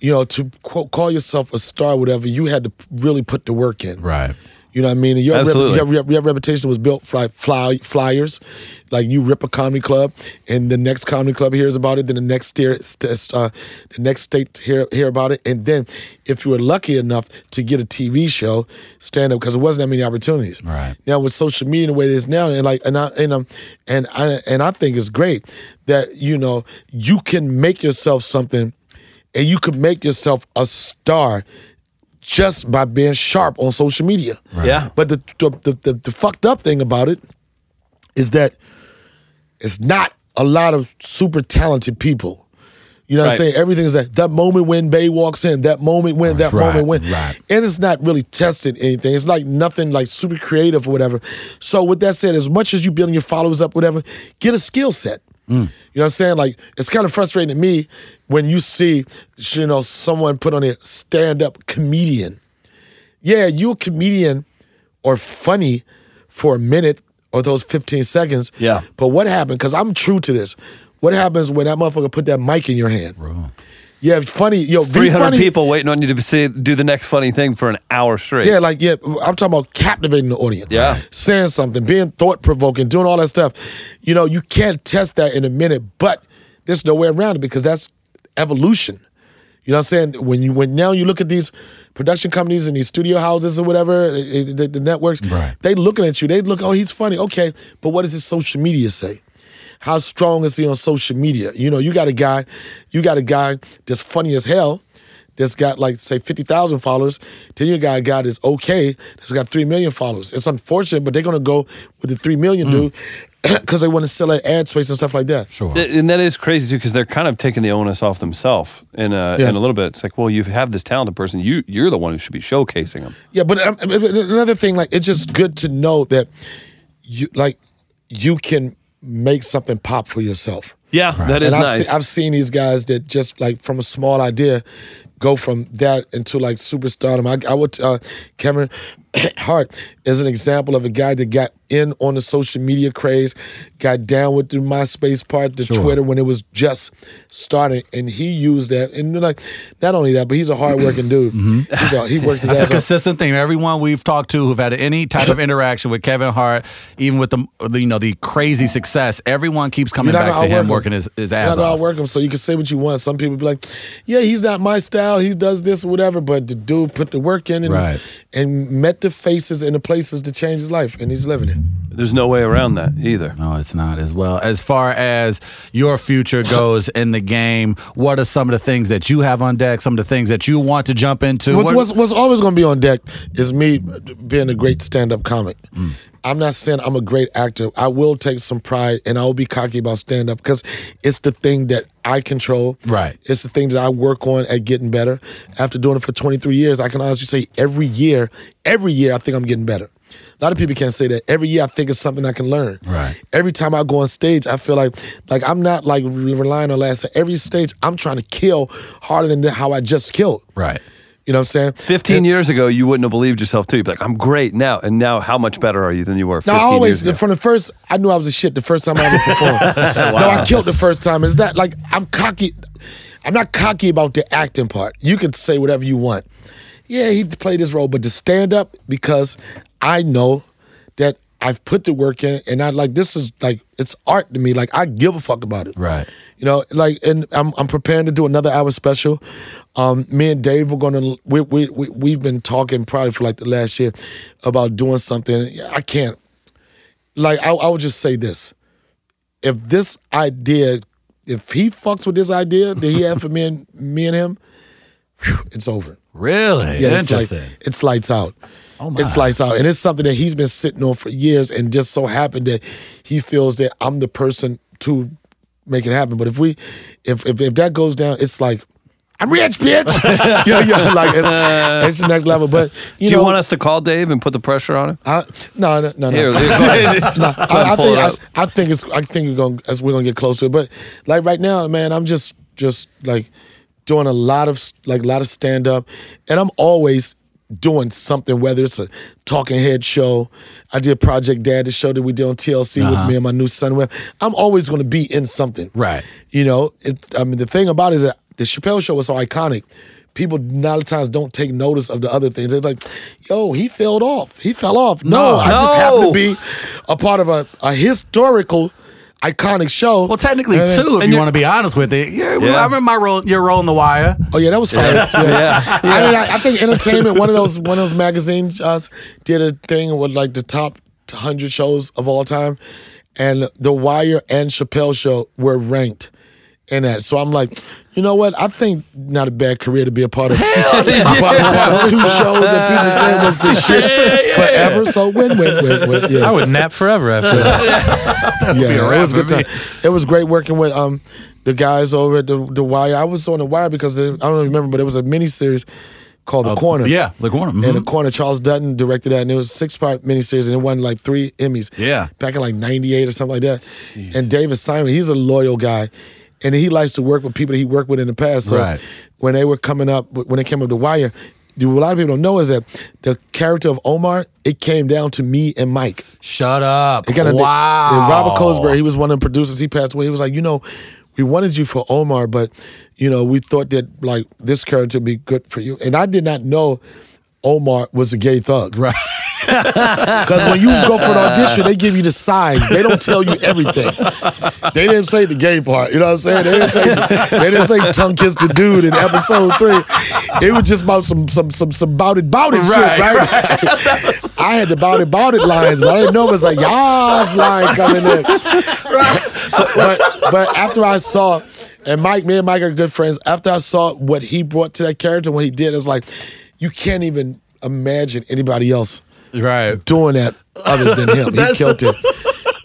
you know to quote, call yourself a star, whatever, you had to really put the work in. Right. You know what I mean? And your, rep, your, your reputation was built for like fly, flyers. Like you rip a comedy club, and the next comedy club hears about it. Then the next steer, st- uh, the next state hear hear about it, and then if you were lucky enough to get a TV show, stand up because there wasn't that many opportunities. Right. now with social media the way it is now, and like and I and um and I and I think it's great that you know you can make yourself something, and you can make yourself a star just by being sharp on social media. Yeah. But the the, the the the fucked up thing about it is that it's not a lot of super talented people. You know what I'm saying? Everything is that that moment when Bay walks in, that moment when, that Right, moment when. right. And it's not really testing anything. It's like nothing like super creative or whatever. So with that said, as much as you building your followers up, whatever, get a skill set. You know what I'm saying? Like it's kind of frustrating to me when you see, you know, someone put on a stand-up comedian. Yeah, you a comedian or funny for a minute or those 15 seconds. Yeah. But what happened? Because I'm true to this. What happens when that motherfucker put that mic in your hand? Yeah, funny. Yo, Three hundred people waiting on you to say, do the next funny thing for an hour straight. Yeah, like yeah, I'm talking about captivating the audience. Yeah. saying something, being thought provoking, doing all that stuff. You know, you can't test that in a minute, but there's no way around it because that's evolution. You know what I'm saying? When you when now you look at these production companies and these studio houses or whatever, eh, eh, the, the networks, Right. they looking at you. They look, oh, he's funny. Okay, but what does his social media say? How strong is he on social media? You know, you got a guy, you got a guy that's funny as hell, that's got like say fifty thousand followers. Then you got a guy that's okay, that's got three million followers. It's unfortunate, but they're gonna go with the three million dude [clears throat] because they want to sell that ad space and stuff like that. Sure. And that is crazy too, because they're kind of taking the onus off themselves in a, Yeah. in a little bit. It's like, well, you have this talented person. You you're the one who should be showcasing them. Yeah, but um, but another thing, like it's just good to know that you like you can make something pop for yourself. Yeah, that is and I've, nice. se- I've seen these guys that just like from a small idea go from that into like superstardom. I, I would uh, Kevin [clears throat] Hart is an example of a guy that got in on the social media craze, got down with the MySpace part, the Twitter when it was just starting, and he used that. And like, not only that, but he's a hardworking [clears throat] dude. He's a, he works his Mm-hmm. That's a ass off. consistent thing. Everyone we've talked to who've had any type of interaction with Kevin Hart, even with the, you know the crazy success, everyone keeps coming back to him working his, his You're ass not gonna off. outwork him, so you can say what you want. Some people be like, "Yeah, he's not my style. He does this or whatever." But the dude put the work in and, Right. and met the faces and the places to change his life, and he's living it. There's no way around that either. No, it's not as well. As far as your future goes [laughs] in the game, what are some of the things that you have on deck? Some of the things that you want to jump into? What's, what's, what's always going to be on deck is me being a great stand-up comic. Mm. I'm not saying I'm a great actor. I will take some pride and I will be cocky about stand-up because it's the thing that I control. Right. It's the thing that I work on at getting better. After doing it for 23 years, I can honestly say every year, every year I think I'm getting better. A lot of people can't say that. Every year I think it's something I can learn. Right. Every time I go on stage, I feel like like I'm not like relying on last. Every stage I'm trying to kill harder than how I just killed. right. You know what I'm saying? 15 years ago, you wouldn't have believed yourself too. You'd be like, I'm great now. And now, how much better are you than you were 15 No, I always from the first. I knew I was a shit the first time I ever performed. [laughs] No, I killed the first time. It's not like I'm cocky. I'm not cocky about the acting part. You can say whatever you want. Yeah, he played his role, but to stand up because I know that I've put the work in, and I like this is like it's art to me. Like I give a fuck about it. Right. You know, like, and I'm I'm preparing to do another hour special. Um, me and Dave are gonna we we we we've been talking probably for like the last year about doing something. I can't. Like I, I would just say this: if this idea, if he fucks with this idea that he had for me and me and him, whew, it's over. Really? Yeah, it's like Interesting. it's lights out. Oh, my. It's lights out, and it's something that he's been sitting on for years, and just so happened that he feels that I'm the person to make it happen. But if we, if if, if that goes down, it's like. I'm rich, bitch. [laughs] yeah, yeah, like it's, it's the next level. But you Do know, you want us to call Dave and put the pressure on him? I, no, no, no, no. Here, here's- [laughs] No, I, I think I. I think it's I think we're gonna as we're gonna get close to it. But like right now, man, I'm just just like doing a lot of like a lot of stand up, and I'm always doing something. Whether it's a talking head show, I did Project Dad, the show that we did on TLC with uh-huh. me and my new son. I'm always gonna be in something. Right. You know, it, I mean, the thing about it is that the Chappelle show was so iconic. People a lot of times don't take notice of the other things. It's like, yo, he fell off. He fell off. No, No. I just happened No. to be a part of a, a historical, iconic show. Well, technically, And then- too, if you want to be honest with it. Yeah, Yeah. I remember my role, your role in The Wire. Oh yeah, that was fire. [laughs] Yeah. I mean, I, I think entertainment. One of those one of those magazines uh, did a thing with like the top hundred shows of all time, and The Wire and Chappelle Show were ranked in that. So I'm like, you know what? I think not a bad career to be a part of. Hell [laughs] yeah. part, part of two shows that people [laughs] said was the shit forever. So win win win win. Yeah. I would nap forever after that. [laughs] yeah, it was a good time. It was great working with um the guys over at the the Wire. I was on the Wire because it, I don't remember, but it was a mini series called The Corner. Yeah, The Corner. And mhm. the corner, Charles Dutton directed that, and it was a six-part miniseries, and it won like three Emmys. Yeah. back in like '98 or something like that. And David Simon, he's a loyal guy, and he likes to work with people that he worked with in the past. So Right. when they were coming up, when they came up to Wire, do a lot of people don't know is that the character of Omar, it came down to me and Mike. Shut up. It kinda- wow. and Robert Colesberry, he was one of the producers. He passed away. He was like, you know, we wanted you for Omar, but you know, we thought that like this character would be good for you. And I did not know Omar was a gay thug. Right. Because when you go for an audition, they give you the size. They don't tell you everything. They didn't say the gay part. You know what I'm saying? They didn't say they didn't say tongue kiss the dude in episode three. It was just about some some some some bout it bout it shit, Right, right? [laughs] I had the bout it bout it lines, but I didn't know it was a yas line coming in. but but after I saw and Mike, me and Mike are good friends. After I saw what he brought to that character, what he did, it's like you can't even imagine anybody else Right. doing that other than him. He killed it.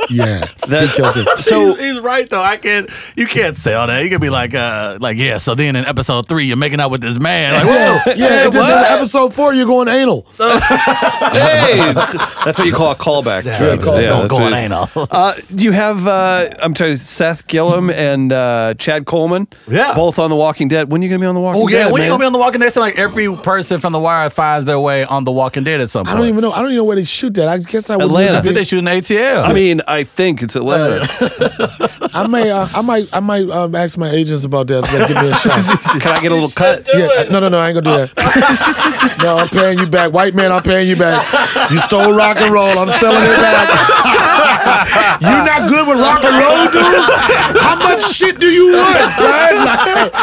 Yeah, he killed it. So he's, he's right though. I can't. You can't sell that. You could be like, uh, like yeah. So then in episode three, you're making out with this man. Like, Yeah, whoa, yeah. and then what? episode four, you're going anal. [laughs] hey, that's what you call a callback. Yeah, Travis. don't- Yeah, don't that's go what on it is. anal. [laughs] Uh, do you have? Uh, I'm sorry, Seth Gilliam and uh, Chad Coleman. Yeah. both on The Walking Dead. When are you gonna be on The Walking Oh Dead? yeah, when you gonna be on The Walking Dead? So like every person from The Wire finds their way on The Walking Dead at some point. I don't even know. I don't even know where they shoot that. I guess I would. Atlanta. I think they shoot in ATL. I mean, I think it's Atlanta. [laughs] I may. Uh, I might. I might um, ask my agents about that. Like, give me a shot. [laughs] Can I get a little cut? Yeah, uh, no, no, no, I ain't gonna do that. no, I'm paying you back. White man, I'm paying you back. You stole rock and roll. I'm stealing it back. [laughs] you not good with rock and roll, dude? How much shit do you want, son? Like,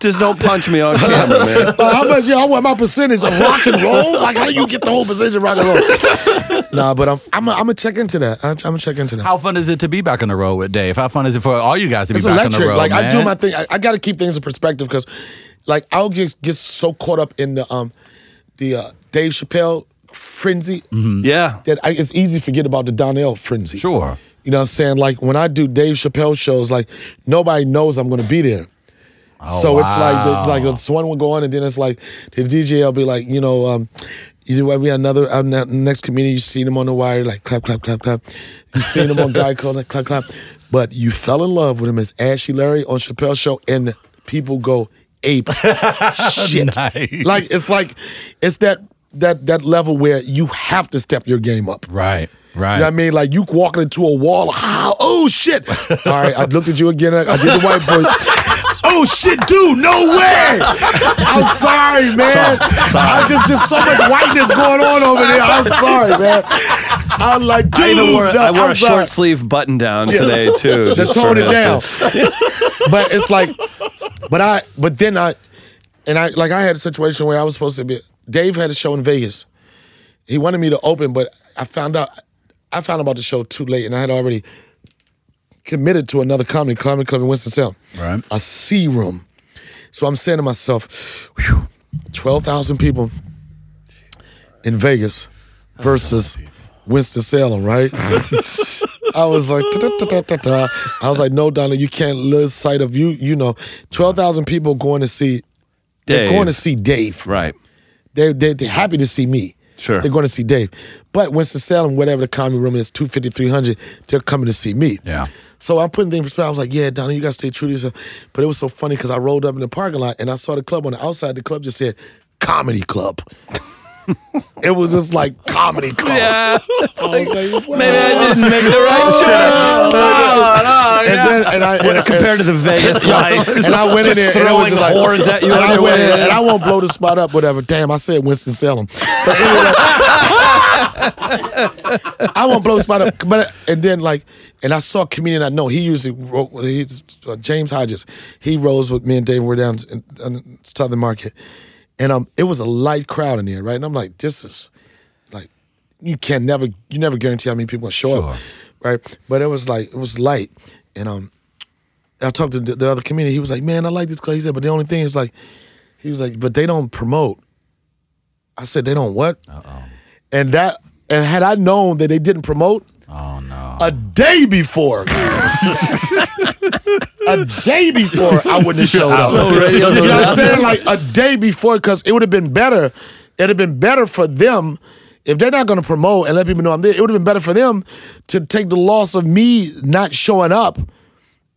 Just don't punch me on camera, man. uh, how much? Yeah, I want my percentage of rock and roll. Like, how do you get the whole percentage of rock and roll? Nah, but I'm, I'm, I'm gonna check into that. I'm, I'm gonna check into that. how fun is it to be back on the road with Dave? How fun is it for all you guys to be it's back on electric. the road? like I do my thing. I, I got to keep things in perspective because, like, I'll just get so caught up in the um, the uh, Dave Chappelle frenzy Yeah. that I, it's easy to forget about the Donnell frenzy. Sure. You know what I'm saying? Like when I do Dave Chappelle shows, like nobody knows I'm gonna be there. so it's like the, wow. like this one will go on, and then it's like the DJ will be like, you know, um, you know, why we had another uh, ne- next comedian. You seen him on the wire, like clap, clap, clap, clap. You seen him on Guy Code, like clap, clap. But you fell in love with him as Ashy Larry on Chappelle show, and people go ape [laughs] shit. Nice. Like it's like it's that that that level where you have to step your game up. Right. Right. You know what I mean? Like you walking into a wall. [laughs] Oh shit! All right, I looked at you again. I, I did the white voice. Oh shit, dude! No way! I'm sorry, man. I just just so much whiteness going on over there. I'm [laughs] sorry, man. I'm like, dude. I wore, no, I wore a sorry. short sleeve button down today too. [laughs] to tone it down. [laughs] but it's like, but I, but then I, and I, like I had a situation where I was supposed to be. Dave had a show in Vegas. He wanted me to open, but I found out, I found out about the show too late, and I had already committed to another comedy comedy club in Winston Salem, Right. a C room. So I'm saying to myself, whew, twelve thousand people in Vegas versus Winston Salem, right? [laughs] I was like. I was like, no, Donna, you can't lose sight of you. You know, twelve thousand people going to see. They're Dave. going to see Dave. Right. They're, they're they're happy to see me. Sure. They're going to see Dave. But Winston Salem, whatever the comedy room is, 250, 300, they're coming to see me. Yeah. So I'm putting things in perspective. I was like, yeah, Donna, you got to stay true to yourself. But it was so funny because I rolled up in the parking lot and I saw the club on the outside. The club just said, comedy club. [laughs] it was just like comedy club. Yeah. [laughs] I [laughs] like, wow. Maybe I didn't make the right choice. Oh, and then, and I, and, I- Compared to the Vegas lights. and I went in there and it was just like, whores at you and I went in, and I won't blow the spot up, whatever. Damn, I said Winston Salem. But anyway, I won't blow the spot up. But and then like, and I saw a comedian I know. He usually wrote, he's uh, James Hodges. He rose with me and David. We're down in, in Southern Market, and um, it was a light crowd in there, right? And I'm like, this is like, you can never, you never guarantee how many people gonna show up, right? But it was like, it was light, and um, I talked to the, the other comedian. He was like, "Man, I like this club." He said, "But the only thing is like, he was like, but they don't promote." I said, "They don't what?" Uh-oh. And that, and had I known that they didn't promote, Oh no. a day before, a day before, I wouldn't have showed [laughs] up. you know what I'm [laughs] saying? Like a day before, because it would have been better. It'd have been better for them. If they're not going to promote and let people know I'm there, it would have been better for them to take the loss of me not showing up.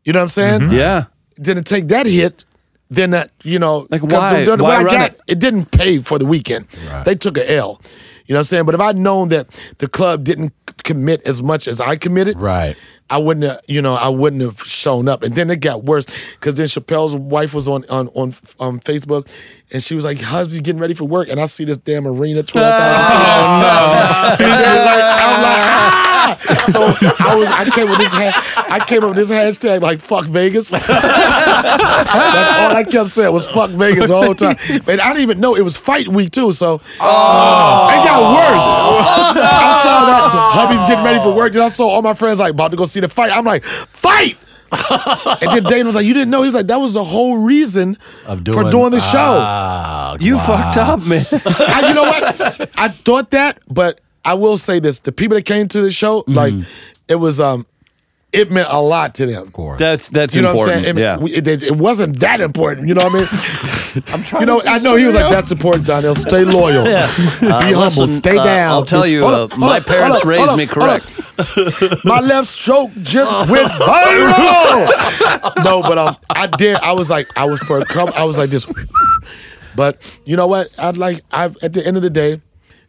You know what I'm saying? Mm-hmm. Yeah. didn't take that hit, then that you know, Like, 'cause why? The, the, Why what I got, it? it? didn't pay for the weekend. They took a L. You know what I'm saying? But if I'd known that the club didn't commit as much as I committed, Right. I wouldn't have, you know, I wouldn't have shown up. And then it got worse because then Chappelle's wife was on on on um, Facebook, and she was like, "Husband's getting ready for work," and I see this damn arena, twelve thousand people. Oh no! like, I'm like, [laughs] ah! So I was, I came with this, ha- I came up with this hashtag like "fuck Vegas." [laughs] That's all I kept saying was "fuck Vegas" the whole time. [laughs] And I didn't even know it was fight week too. So it got worse. I saw that hubby's getting ready for work. Then I saw all my friends like about to go see the fight. I'm like, fight! and then Dana was like, you didn't know. He was like, that was the whole reason Of doing, for doing the show. Ah, You wow. fucked up, man. I, you know what? I thought that, but I will say this: the people that came to the show, like, it was um, it meant a lot to them. Of course. That's that's You know important. what I'm saying? yeah. It, we- it, it wasn't that important. You know what I mean? [laughs] I'm trying. You know, I know he was like, "That's important, Donnell. Stay loyal, [laughs] yeah. be humble, listen, stay uh, down." I'll tell It's- you, uh, up, my up, parents hold up, raised hold me up, hold up. correct. [laughs] My left stroke just went viral. no, but um, I did. I was like, I was for a couple. I was like this, but you know what? I'd like. I at the end of the day,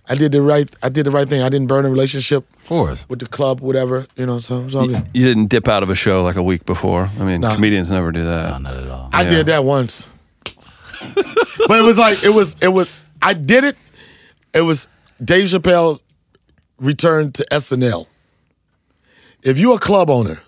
I did the right. I did the right thing. I didn't burn a relationship Of course. with the club, whatever. You know, so it was all good. You didn't dip out of a show like a week before. I mean, No. comedians never do that. No, not at all. I Yeah. did that once, [laughs] but it was like it was. It was. I did it. It was Dave Chappelle returned to SNL. If you're a club owner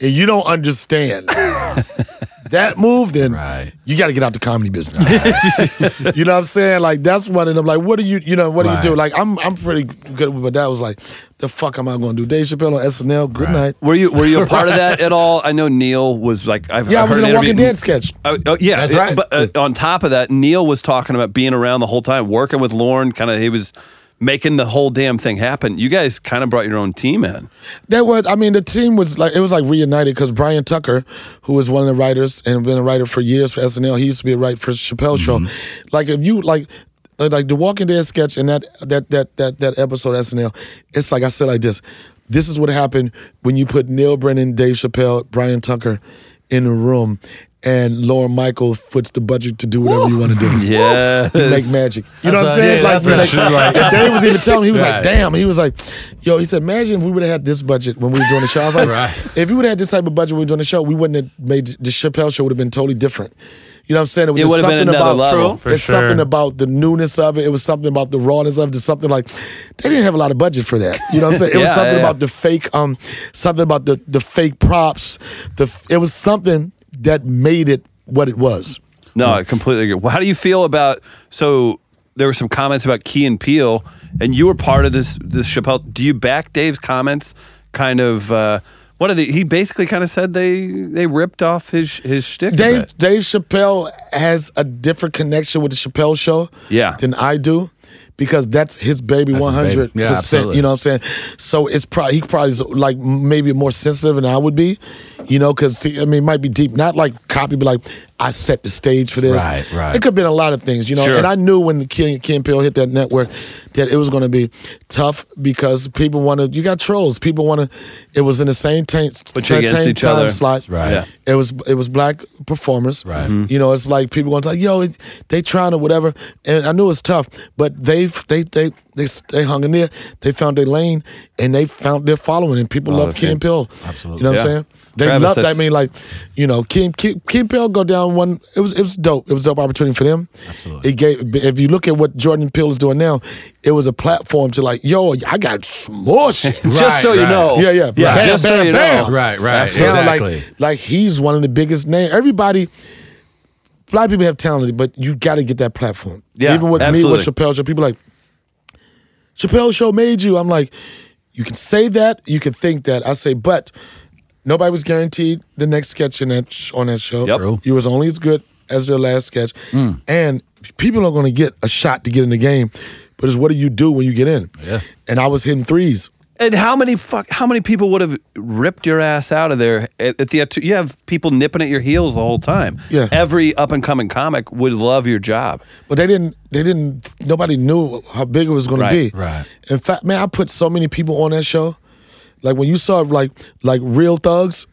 and you don't understand [laughs] that move, then Right. you got to get out the comedy business. [laughs] you know what I'm saying? Like that's one of them. Like, what do you, you know, what do you do? Like, I'm, I'm pretty good, but that was like, the fuck am I going to do? Dave Chappelle on SNL. Good Right. night. Were you were you a [laughs] part of that at all? I know Neal was like I've Yeah, I I've was heard in a Walking interview- Dead sketch. Oh, oh, yeah, That's right. But uh, on top of that, Neal was talking about being around the whole time, working with Lorne. Kind of, he was making the whole damn thing happen. You guys kind of brought your own team in. There was, I mean, the team was like it was like reunited because Bryan Tucker, who was one of the writers and been a writer for years for SNL, he used to be a writer for Chappelle Show. Mm-hmm. Like if you like, like like the Walking Dead sketch and that that that that that episode of SNL, it's like I said like this. This is what happened when you put Neal Brennan, Dave Chappelle, Bryan Tucker in a room, and Lorne Michael foots the budget to do whatever you want to do. [laughs] Yeah, make magic. You know what I'm saying? a- yeah, that's like, like- Dave was even telling me, he was like, damn. He was like, yo, he said, imagine if we would have had this budget when we were doing the show. I was like, Right. if we would have had this type of budget when we were doing the show, we wouldn't have made the Chappelle show would have been totally different. You know what I'm saying? It was It just would have been something another about level. For It's sure. something about the newness of it. It was something about the rawness of it. It's something like they didn't have a lot of budget for that. You know what I'm saying? It [laughs] was something yeah. about the fake, um, something about the the fake props. The it was something that made it what it was. No, I completely agree. Well, how do you feel about so there were some comments about Key and Peele, and you were part of this this Chappelle. Do you back Dave's comments? Kind of uh, what are the He basically kind of said they they ripped off his his shtick. Dave. Dave Chappelle has a different connection with the Chappelle show Yeah. than I do. Because that's his baby, one hundred percent. You know what I'm saying? So it's probably he probably is like maybe more sensitive than I would be. You know, because I mean, it might be deep, not like copy, but like I set the stage for this. Right, right. It could have been a lot of things, you know. Sure. And I knew when Ken Ken Peele hit that network that it was going to be tough because people want to. You got trolls. People want to. It was in the same tank, Put you against time other. slot. Right. Yeah. It was it was black performers. Right. Mm-hmm. You know, it's like people going to like, yo, it, they trying to whatever. And I knew it was tough, but they they they they they hung in there. They found their lane and they found their following, and people oh, love that's Ken it. Absolutely. You know what Yeah. I'm saying? They Travis, loved. I mean, like, you know, Kim Ken, Ken Peele go down one. It was it was dope. It was a dope opportunity for them. Absolutely. It gave. If you look at what Jordan Peele is doing now, it was a platform to like, yo, I got some more shit. [laughs] Just Right, so you know, Yeah, yeah. yeah. Bam, just so you bam. know, Right, right. Now, Exactly. like, like he's one of the biggest names. Everybody, a lot of people have talent, but you got to get that platform. Yeah, Even with me with Chappelle Show, people like Chappelle Show made you. I'm like, you can say that, you can think that. I say, but nobody was guaranteed the next sketch in that sh- on that show. Yep. True. You was only as good as their last sketch, hmm. and people are going to get a shot to get in the game. But it's what do you do when you get in? Yeah. And I was hitting threes. And how many fuck? How many people would have ripped your ass out of there at, at the? You have people nipping at your heels the whole time. Yeah. Every up and coming comic would love your job. But they didn't. They didn't. Nobody knew how big it was going Right, to be. right. In fact, man, I put so many people on that show. Like when you saw like like real thugs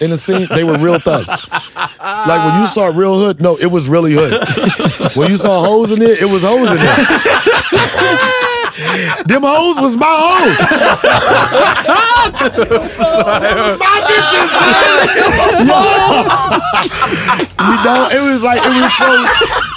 in the scene, they were real thugs. like when you saw real hood, no, it was really hood. when you saw hoes in there, it was hoes in there. [laughs] Them hoes was my hoes. my bitches. [laughs] you know, it was like it was so.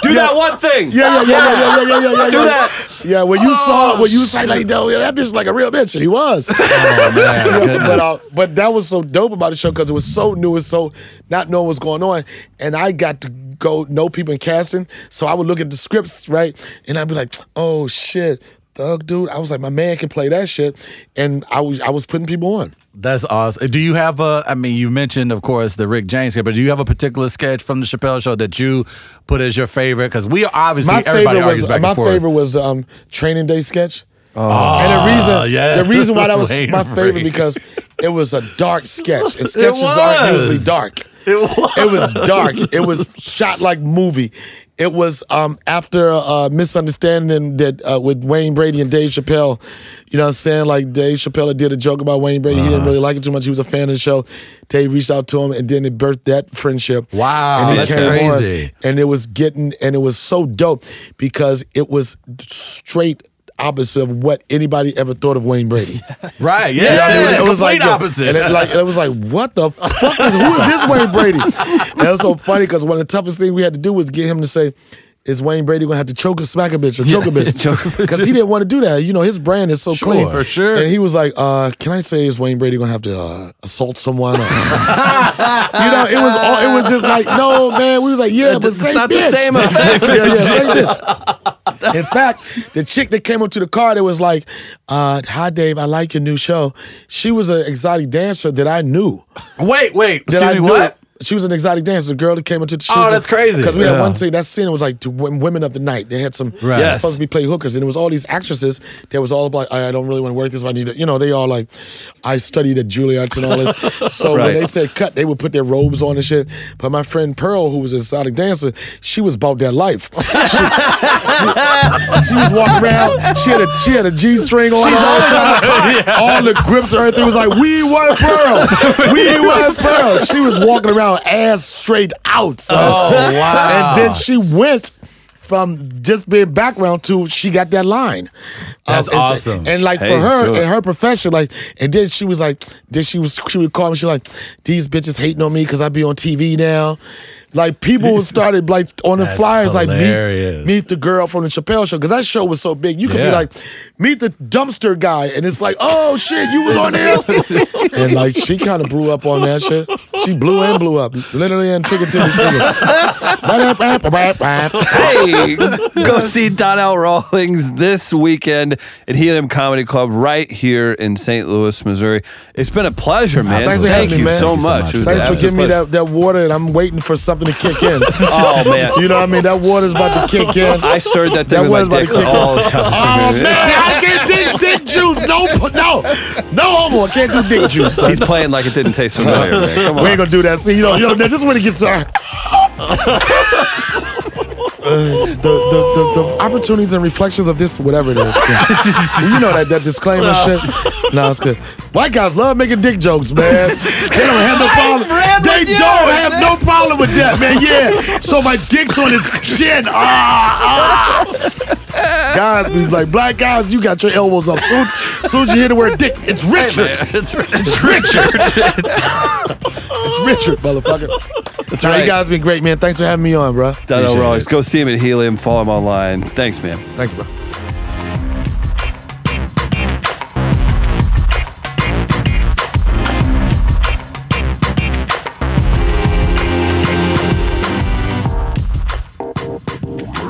Do that one thing. Yeah, yeah, yeah, yeah, yeah, yeah, yeah, yeah. Do yeah. that. Yeah, when you saw when you say like, no, yeah, that bitch like a real bitch, and he was. Yeah, [laughs] but uh, but that was so dope about the show because it was so new and so not knowing what's going on, and I got to go know people in casting, so I would look at the scripts right, and I'd be like, oh shit. Thug dude, I was like, my man can play that shit, and I was I was putting people on. That's awesome. Do you have a? I mean, you mentioned, of course, the Rick James sketch, but do you have a particular sketch from the Chappelle Show that you put as your favorite? Because we are obviously my everybody favorite argues was back my favorite was the um, training day sketch. Oh, and the reason the reason why that was [laughs] my favorite because it was a dark sketch. [laughs] And sketches aren't usually dark. It was. It was dark. It was shot like movie. It was um, after a misunderstanding that uh, with Wayne Brady and Dave Chappelle. You know what I'm saying? Like Dave Chappelle did a joke about Wayne Brady. He Uh-huh. didn't really like it too much. He was a fan of the show. Dave reached out to him and then it birthed that friendship. Wow, and that's on, crazy. and it was getting and it was so dope because it was straight opposite of what anybody ever thought of Wayne Brady. [laughs] right? Yeah, You know I mean? it was like opposite. And it, like, it was like, what the fuck is who is this Wayne Brady? [laughs] And it was so funny because one of the toughest things we had to do was get him to say, "Is Wayne Brady gonna have to choke a smack a bitch or choke a bitch?" [laughs] Because he didn't want to do that. You know, his brand is so Sure, clean. for sure. And he was like, uh, "Can I say is Wayne Brady gonna have to uh, assault someone?" Or, [laughs] you know, it was all, it was just like, no, man. We was like, yeah, but It's not the same effect. [laughs] yeah, yeah, say bitch. In fact, the chick that came up to the car that was like, uh, "Hi, Dave, I like your new show." She was an exotic dancer that I knew. wait, wait. That Excuse I me, knew. what? She was an exotic dancer. The girl that came into the oh, show. Oh, that's crazy. Because we had one scene. That scene was like to women of the night. They had some. Right. They were Yes. supposed to be play hookers, and it was all these actresses. That was all about. I, I don't really want to work this. But I need to. You know, they all like. I studied at Juilliard and all this. [laughs] So Right. when they said cut, they would put their robes on and shit. But my friend Pearl, who was an exotic dancer, she was about that life. She, she was walking around. She had a she had a G string on her all the time. All the grips and everything was like, we want Pearl. We want Pearl. She was walking around ass straight out. son. Oh, [laughs] wow. And then she went from just being background to she got that line. That's um, it's- awesome. And like Hey, for her in her profession, like, and then she was like, then she was she would call me. She was like, these bitches hating on me because I be on TV now. Like people started like on the That's flyers like meet meet the girl from the Chappelle show because that show was so big. You could Yeah. be like meet the dumpster guy and it's like oh shit you was on there [laughs] and like she kind of blew up on that shit. She blew and blew up literally and figuratively. speaking. hey, go see Donnell Rawlings this weekend at Helium Comedy Club right here in St. Louis, Missouri. It's been a pleasure, man. Thanks for Thank having me, you man. so Thank you so much. much. It was Thanks an for giving me that, that water and I'm waiting for something to kick in. [laughs] Oh man, You know what I mean? That water's about to kick in. [laughs] I stirred that thing That with was my about dick to all the time. Oh man, [laughs] I can't dick dick juice. No, no, no homo. I can't do dick juice. Son. He's playing like it didn't taste familiar. Man. Come We ain't gonna do that. See, you know, you know, this is when it gets started. Uh, the, the, the, the opportunities and reflections of this, whatever it is. you know that, that disclaimer shit. No, it's good. White guys love making dick jokes, man. They don't have no [laughs] problem. They don't have no problem with that, man. Yeah. So my dick's on his chin. Ah, ah. Guys be like, black guys, you got your elbows up. Soon, soon as you hear the word dick, it's Richard. It's, [laughs] It's Richard. it's Richard, motherfucker. Nah, right. You guys been great, man. Thanks for having me on, bro. Donnell Appreciate Rawlings. Go see him at Helium. Follow him online. Thanks, man. Thank you, bro.